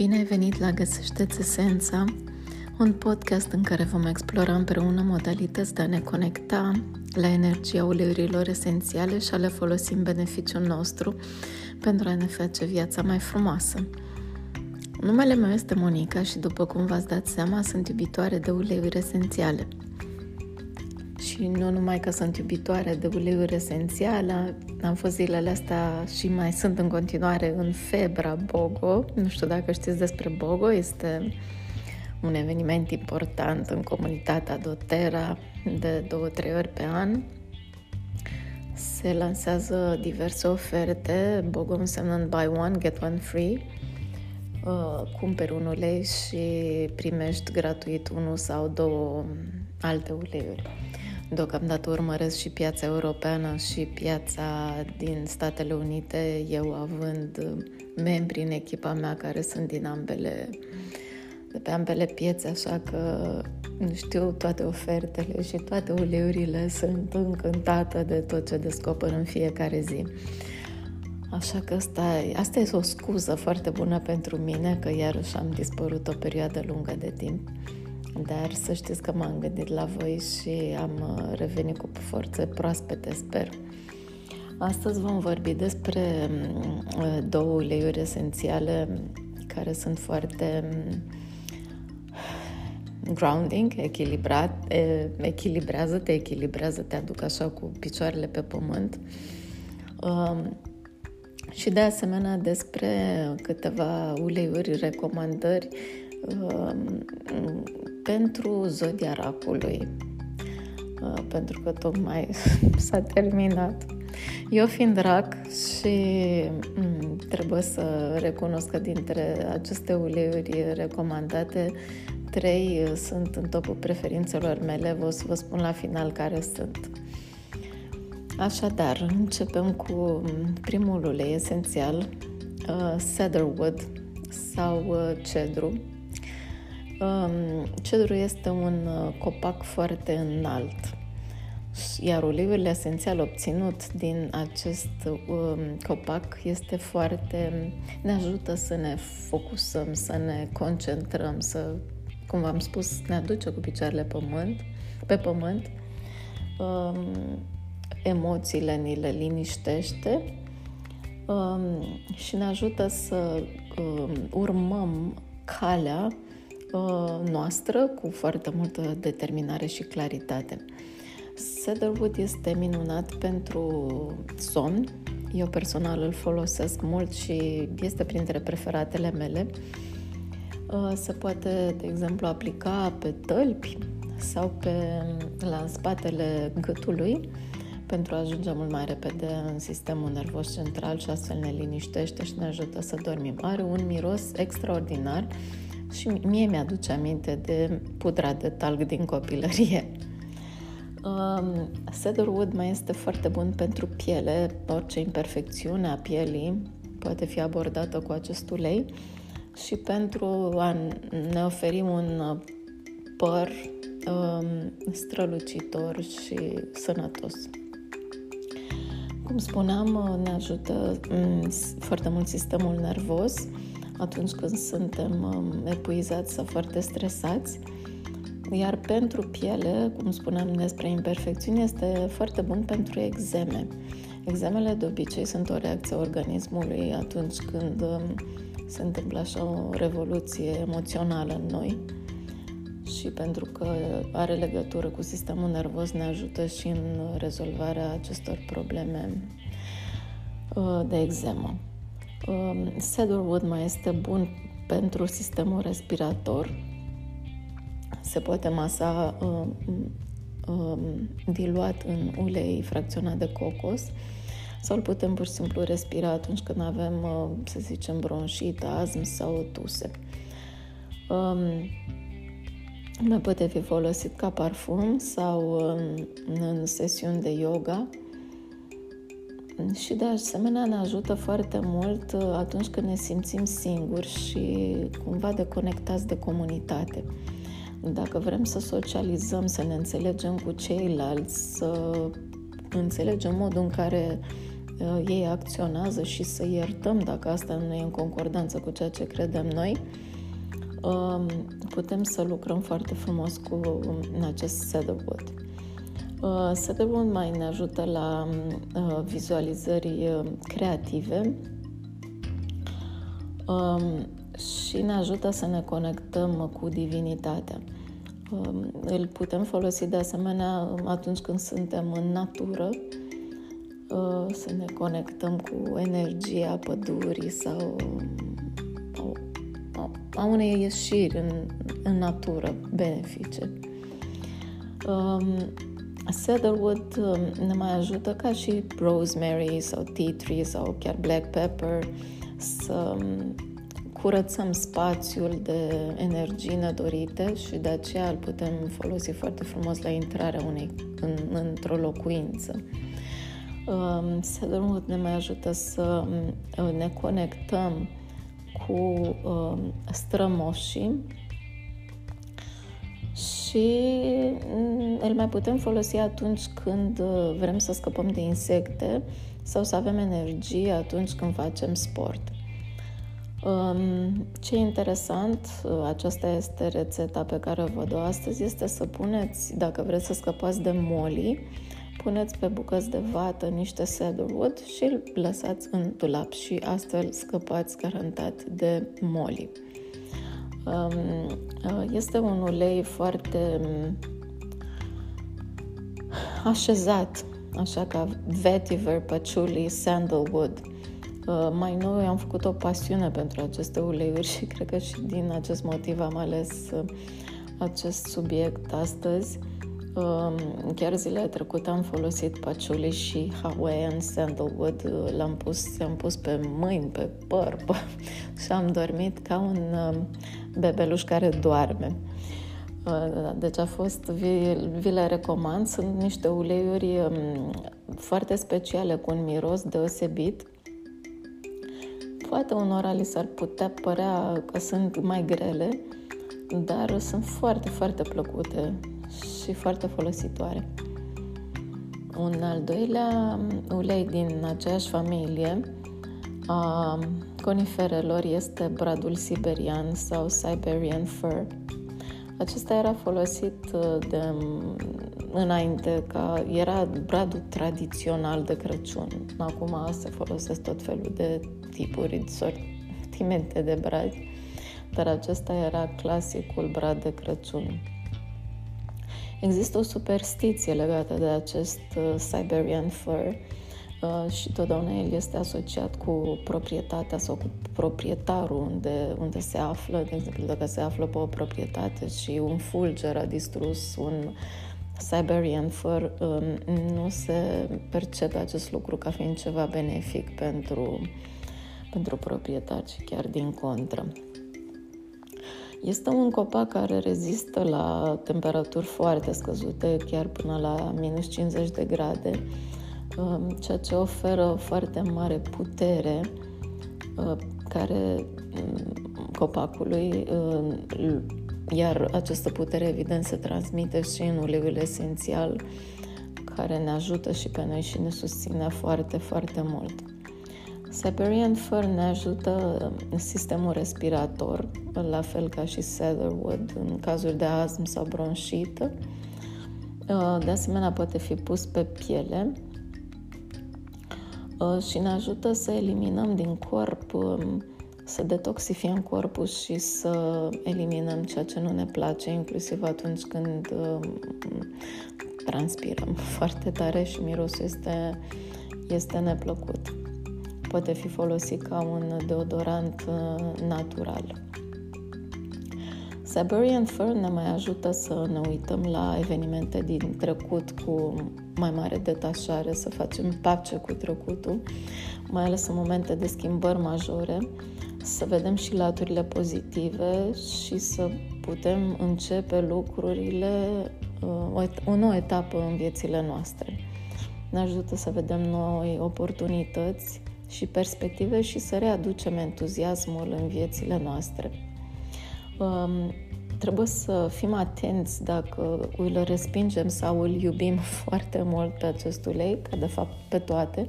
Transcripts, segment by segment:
Bine ai venit la Găsește-ți Esența, un podcast în care vom explora împreună modalități de a ne conecta la energia uleiurilor esențiale și a le folosi în beneficiul nostru pentru a ne face viața mai frumoasă. Numele meu este Monica și după cum v-ați dat seama, sunt iubitoare de uleiuri esențiale – și nu numai că sunt iubitoare de uleiuri esențiale, am fost zilele astea și mai sunt în continuare în febra Bogo. Nu știu dacă știți despre Bogo, este un eveniment important în comunitatea Dotera de două-trei ori pe an. Se lansează diverse oferte, Bogo însemnând buy one, get one free. Uh, cumperi un ulei și primești gratuit unul sau două alte uleiuri. Deocamdată urmăresc și piața europeană și piața din Statele Unite, eu având membri în echipa mea care sunt din ambele, de pe ambele piețe, așa că știu toate ofertele și toate uleiurile, sunt încântată de tot ce descoper în fiecare zi. Așa că asta, asta este o scuză foarte bună pentru mine, că iarăși am dispărut o perioadă lungă de timp. Dar să știți că m-am gândit la voi și am uh, revenit cu forțe proaspete, sper. Astăzi vom vorbi despre mm, uh, două uleiuri esențiale care sunt foarte mm, grounding, echilibrat, echilibrează, te echilibrează, te aduc așa cu picioarele pe pământ. Um, și de asemenea despre câteva uleiuri, recomandări um, pentru zodia racului, uh, pentru că tocmai s-a terminat. Eu fiind rac și mm, trebuie să recunosc că dintre aceste uleiuri recomandate, trei uh, sunt în topul preferințelor mele, vă să vă spun la final care sunt. Așadar, începem cu mm, primul ulei esențial, uh, cedarwood sau uh, cedru. Um, cedru este un uh, copac foarte înalt, iar uleiul esențial obținut din acest um, copac este foarte. ne ajută să ne focusăm, să ne concentrăm, să, cum v-am spus, ne aduce cu picioarele pământ, pe pământ. Um, emoțiile ni le liniștește um, și ne ajută să um, urmăm calea Uh, noastră cu foarte multă determinare și claritate. Cedarwood este minunat pentru somn. Eu personal îl folosesc mult și este printre preferatele mele. Uh, se poate, de exemplu, aplica pe tălpi sau pe, la spatele gâtului pentru a ajunge mult mai repede în sistemul nervos central și astfel ne liniștește și ne ajută să dormim. Are un miros extraordinar și mie mi-aduce aminte de pudra de talg din copilărie. Um, cedarwood mai este foarte bun pentru piele, orice imperfecțiune a pielii poate fi abordată cu acest ulei și pentru a ne oferi un păr um, strălucitor și sănătos. Cum spuneam, ne ajută um, foarte mult sistemul nervos, atunci când suntem um, epuizați sau foarte stresați. Iar pentru piele, cum spuneam despre imperfecțiuni, este foarte bun pentru exeme. Exemele de obicei sunt o reacție a organismului atunci când um, se întâmplă așa o revoluție emoțională în noi și pentru că are legătură cu sistemul nervos ne ajută și în rezolvarea acestor probleme uh, de exemă. Um, cedarwood mai este bun pentru sistemul respirator. Se poate masa um, um, diluat în ulei fracționat de cocos sau îl putem pur și simplu respira atunci când avem, uh, să zicem, bronșit, azm sau tuse. Um, mai poate fi folosit ca parfum sau um, în sesiuni de yoga și de asemenea ne ajută foarte mult uh, atunci când ne simțim singuri și cumva deconectați de comunitate. Dacă vrem să socializăm, să ne înțelegem cu ceilalți, să înțelegem modul în care uh, ei acționează și să iertăm dacă asta nu e în concordanță cu ceea ce credem noi, uh, putem să lucrăm foarte frumos cu în acest Cedarwood. Uh, Cedarwood mai ne ajută la uh, vizualizări uh, creative um, și ne ajută să ne conectăm cu divinitatea. Um, îl putem folosi de asemenea atunci când suntem în natură, uh, să ne conectăm cu energia pădurii sau a unei ieșiri în, în natură benefice. Um, Cedarwood um, ne mai ajută ca și rosemary sau tea tree sau chiar black pepper să curățăm spațiul de energii nedorite și de aceea îl putem folosi foarte frumos la intrarea unei, în, într-o locuință. Um, Cedarwood ne mai ajută să um, ne conectăm cu um, strămoșii și mm, îl mai putem folosi atunci când uh, vrem să scăpăm de insecte sau să avem energie atunci când facem sport. Ce e interesant, aceasta este rețeta pe care o vă dau astăzi, este să puneți, dacă vreți să scăpați de moli, puneți pe bucăți de vată niște cedarwood și îl lăsați în dulap și astfel scăpați garantat de moli. Este un ulei foarte așezat, așa ca vetiver, patchouli, sandalwood. Uh, mai nou am făcut o pasiune pentru aceste uleiuri și cred că și din acest motiv am ales uh, acest subiect astăzi. Um, chiar zilele trecute am folosit patchouli și Hawaiian Sandalwood, uh, l-am pus, am pus pe mâini, pe păr pe... și am dormit ca un um, bebeluș care doarme. Deci a fost, vi, vi le recomand, sunt niște uleiuri um, foarte speciale cu un miros deosebit Poate unora li s-ar putea părea că sunt mai grele, dar sunt foarte, foarte plăcute și foarte folositoare. Un al doilea ulei din aceeași familie a coniferelor este bradul siberian sau Siberian fir. Acesta era folosit uh, de înainte, ca era bradul tradițional de Crăciun. Acum se folosesc tot felul de tipuri, sortimente de brazi, dar acesta era clasicul brad de Crăciun. Există o superstiție legată de acest uh, Siberian fur uh, și totdeauna el este asociat cu proprietatea sau cu proprietarul unde, unde se află. De exemplu, dacă se află pe o proprietate și un fulger a distrus un Siberian fur, um, nu se percepe acest lucru ca fiind ceva benefic pentru pentru proprietar, ci chiar din contră. Este un copac care rezistă la temperaturi foarte scăzute, chiar până la minus 50 de grade, um, ceea ce oferă foarte mare putere uh, care um, copacului, uh, iar această putere evident se transmite și în uleiul esențial care ne ajută și pe noi și ne susține foarte, foarte mult. Siberian Fir ne ajută sistemul respirator, la fel ca și Cedarwood în cazuri de astm sau bronșită. Uh, de asemenea, poate fi pus pe piele uh, și ne ajută să eliminăm din corp, um, să detoxifiem corpul și să eliminăm ceea ce nu ne place, inclusiv atunci când um, transpirăm foarte tare și mirosul este, este neplăcut poate fi folosit ca un deodorant uh, natural. Siberian Fur ne mai ajută să ne uităm la evenimente din trecut cu mai mare detașare, să facem pace cu trecutul, mai ales în momente de schimbări majore, să vedem și laturile pozitive și să putem începe lucrurile, uh, o, o nouă etapă în viețile noastre. Ne ajută să vedem noi oportunități și perspective și să readucem entuziasmul în viețile noastre. Um, trebuie să fim atenți dacă îl respingem sau îl iubim foarte mult pe acest ulei, ca de fapt pe toate,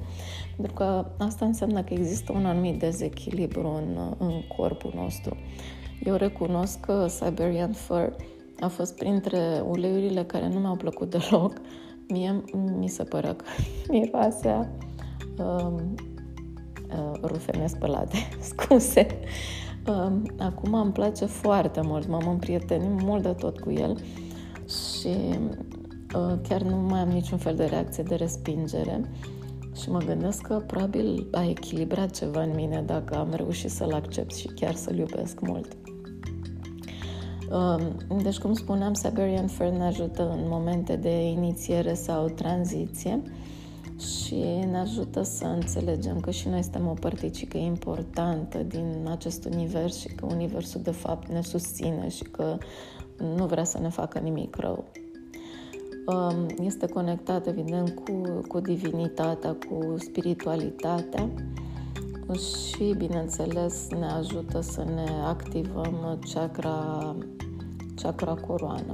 pentru că asta înseamnă că există un anumit dezechilibru în, în corpul nostru. Eu recunosc că Siberian Fur a fost printre uleiurile care nu mi-au plăcut deloc. Mie mi se părea că miroasea um, uh, rufe nespălate, scuse. Um, acum îmi place foarte mult, m-am împrietenit mult de tot cu el și uh, chiar nu mai am niciun fel de reacție de respingere și mă gândesc că probabil a echilibrat ceva în mine dacă am reușit să-l accept și chiar să-l iubesc mult. Um, deci, cum spuneam, Siberian Fern ne ajută în momente de inițiere sau tranziție și ne ajută să înțelegem că și noi suntem o părticică importantă din acest univers și că universul de fapt ne susține și că nu vrea să ne facă nimic rău. Um, este conectat evident cu, cu divinitatea, cu spiritualitatea și, bineînțeles, ne ajută să ne activăm chakra, chakra coroană.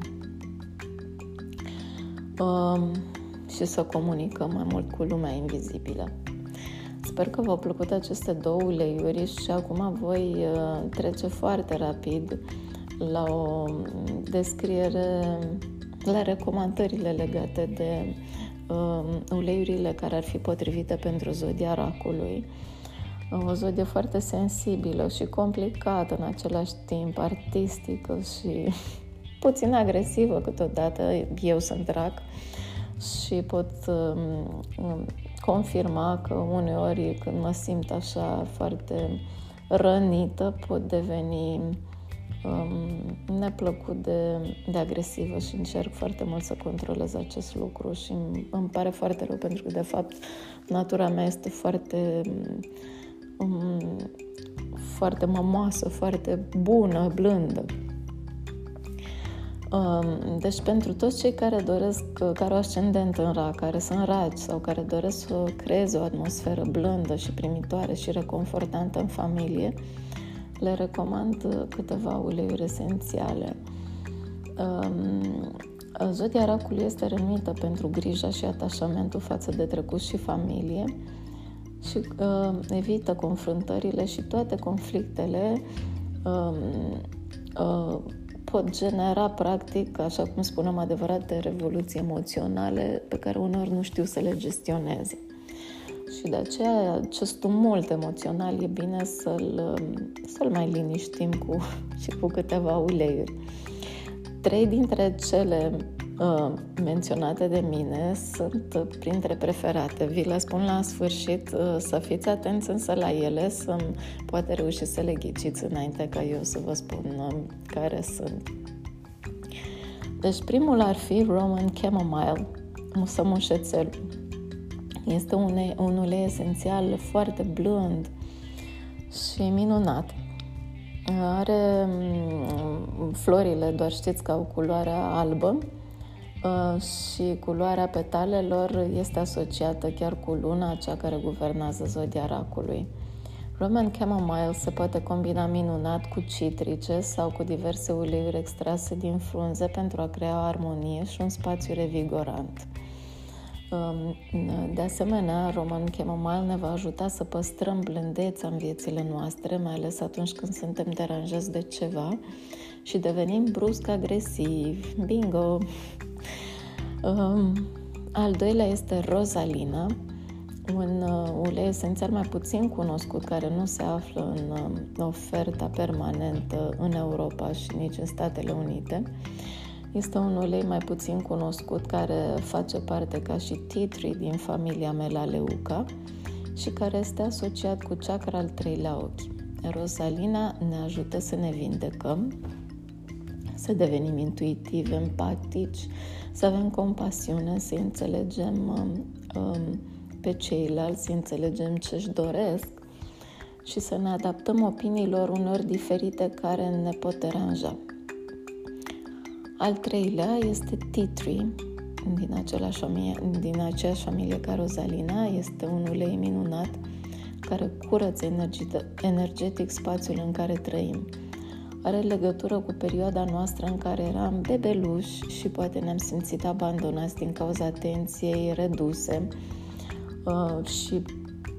Um, și să comunicăm mai mult cu lumea invizibilă. Sper că v-au plăcut aceste două uleiuri și acum voi uh, trece foarte rapid la o descriere, la recomandările legate de uh, uleiurile care ar fi potrivite pentru zodia racului. O zodie foarte sensibilă și complicată în același timp, artistică și puțin agresivă câteodată. Eu sunt rac. Uh, și pot um, confirma că uneori când mă simt așa foarte rănită pot deveni um, neplăcut de, de agresivă și încerc foarte mult să controlez acest lucru și îmi, îmi pare foarte rău pentru că de fapt natura mea este foarte um, foarte mămoasă, foarte bună, blândă. Um, deci pentru toți cei care doresc, care au ascendent în ra, care sunt ragi sau care doresc să creeze o atmosferă blândă și primitoare și reconfortantă în familie, le recomand câteva uleiuri esențiale. Um, zodia racului este renumită pentru grija și atașamentul față de trecut și familie și uh, evită confruntările și toate conflictele uh, uh, pot genera, practic, așa cum spunem, adevărate revoluții emoționale pe care uneori nu știu să le gestioneze. Și de aceea acest tumult emoțional e bine să-l, să-l mai liniștim cu, și cu câteva uleiuri. Trei dintre cele uh, menționate de mine sunt printre preferate. Vi le spun la sfârșit uh, să fiți atenți însă la ele, să poate reuși să le ghiciți înainte ca eu să vă spun uh, care sunt. Deci primul ar fi Roman Chamomile, musămușețel. Este un, un ulei esențial foarte blând și minunat. Are mm, florile, doar știți că au culoarea albă Uh, și culoarea petalelor este asociată chiar cu luna, cea care guvernează zodia racului. Roman Chamomile se poate combina minunat cu citrice sau cu diverse uleiuri extrase din frunze pentru a crea o armonie și un spațiu revigorant. Um, de asemenea, Roman Chamomile ne va ajuta să păstrăm blândețea în viețile noastre, mai ales atunci când suntem deranjați de ceva și devenim brusc agresivi. Bingo! Um, al doilea este Rosalina, un uh, ulei esențial mai puțin cunoscut, care nu se află în uh, oferta permanentă în Europa și nici în Statele Unite. Este un ulei mai puțin cunoscut care face parte ca și titri din familia Melaleuca și care este asociat cu chakra al treilea ochi. Rosalina ne ajută să ne vindecăm, să devenim intuitivi, empatici, să avem compasiune, să înțelegem um, um, pe ceilalți, să înțelegem ce își doresc și să ne adaptăm opiniilor unor diferite care ne pot deranja. Al treilea este tea tree, din, același familie, din aceeași familie ca Rosalina. Este un ulei minunat care curăță energetic spațiul în care trăim. are legătură cu perioada noastră în care eram bebeluși și poate ne-am simțit abandonați din cauza atenției reduse uh, și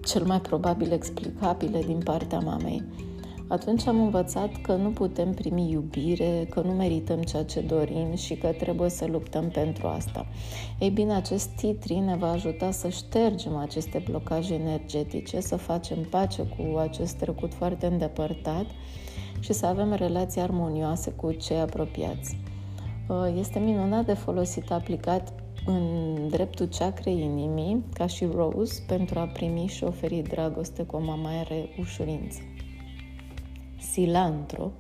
cel mai probabil explicabile din partea mamei. Atunci am învățat că nu putem primi iubire, că nu merităm ceea ce dorim și că trebuie să luptăm pentru asta. Ei bine, acest titri ne va ajuta să ștergem aceste blocaje energetice, să facem pace cu acest trecut foarte îndepărtat și să avem relații armonioase cu cei apropiați. Uh, este minunat de folosit aplicat în dreptul ceacrei inimii, ca și Rose, pentru a primi și oferi dragoste cu o mare ușurință. Cilantro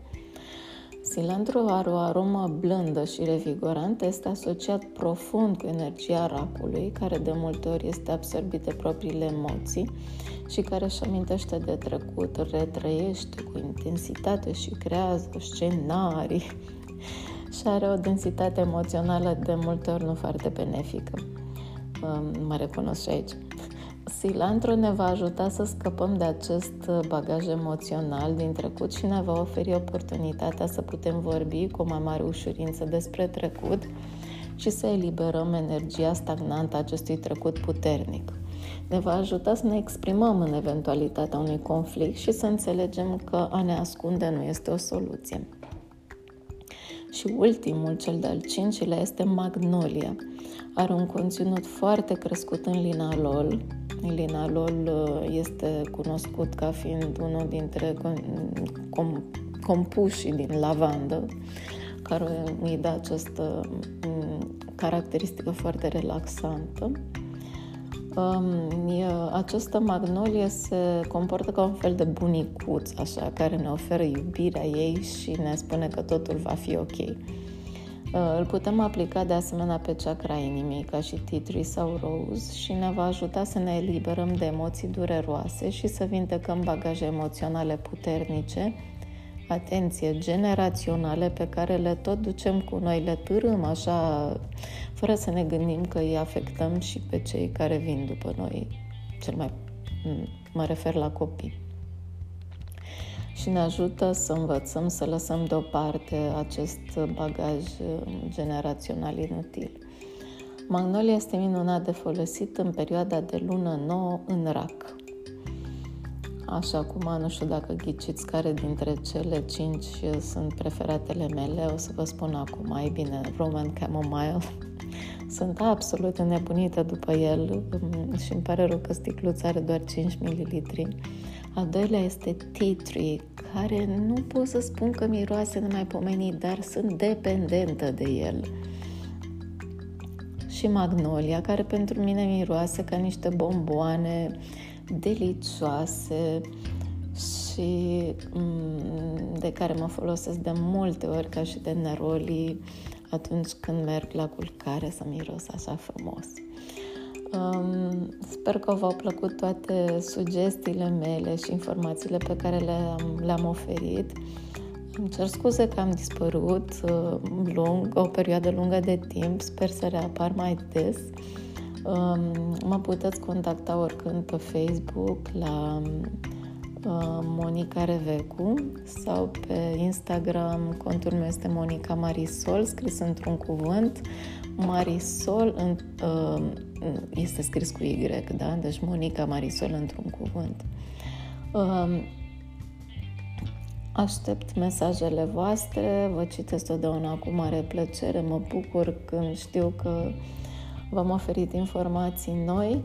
Cilantro are o aromă blândă și revigorantă, este asociat profund cu energia racului, care de multe ori este absorbit de propriile emoții și care își amintește de trecut, retrăiește cu intensitate și creează scenarii și are o densitate emoțională de multe ori nu foarte benefică. Mă recunosc și aici. Cilantro ne va ajuta să scăpăm de acest bagaj emoțional din trecut și ne va oferi oportunitatea să putem vorbi cu o mai mare ușurință despre trecut și să eliberăm energia stagnantă a acestui trecut puternic. Ne va ajuta să ne exprimăm în eventualitatea unui conflict și să înțelegem că a ne ascunde nu este o soluție. Și ultimul, cel de-al cincilea, este magnolia. Are un conținut foarte crescut în linalol, Linalol uh, este cunoscut ca fiind unul dintre com- compușii din lavandă, care îi dă această mm, caracteristică foarte relaxantă. Um, această magnolie se comportă ca un fel de bunicuț, așa, care ne oferă iubirea ei și ne spune că totul va fi ok. Uh, îl putem aplica de asemenea pe chakra inimii, ca și titri sau rose, și ne va ajuta să ne eliberăm de emoții dureroase și să vindecăm bagaje emoționale puternice, atenție, generaționale, pe care le tot ducem cu noi, le târâm așa, fără să ne gândim că îi afectăm și pe cei care vin după noi. Cel mai mă refer la copii și ne ajută să învățăm să lăsăm deoparte acest bagaj generațional inutil. Magnolia este minunat de folosit în perioada de lună nouă în rac. Așa cum, nu știu dacă ghiciți care dintre cele cinci sunt preferatele mele, o să vă spun acum mai bine Roman Chamomile. Sunt absolut înnebunită după el și îmi pare rău că sticluța are doar 5 ml al doilea este tea tree, care nu pot să spun că miroase nemaipomenit, dar sunt dependentă de el. Și magnolia, care pentru mine miroase ca niște bomboane delicioase și mm, de care mă folosesc de multe ori ca și de neroli atunci când merg la culcare să miros așa frumos. Um, sper că v-au plăcut toate sugestiile mele și informațiile pe care le-am, le-am oferit. Îmi cer scuze că am dispărut uh, lung, o perioadă lungă de timp, sper să reapar mai des. Um, mă puteți contacta oricând pe Facebook la uh, Monica Revecu sau pe Instagram, contul meu este Monica Marisol, scris într-un cuvânt. Marisol în, uh, este scris cu Y, da? Deci Monica Marisol într-un cuvânt. Uh, aștept mesajele voastre, vă citesc totdeauna cu mare plăcere, mă bucur când știu că v-am oferit informații noi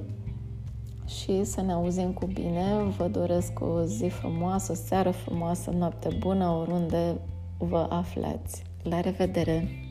și să ne auzim cu bine. Vă doresc o zi frumoasă, o seară frumoasă, noapte bună, oriunde vă aflați. La revedere!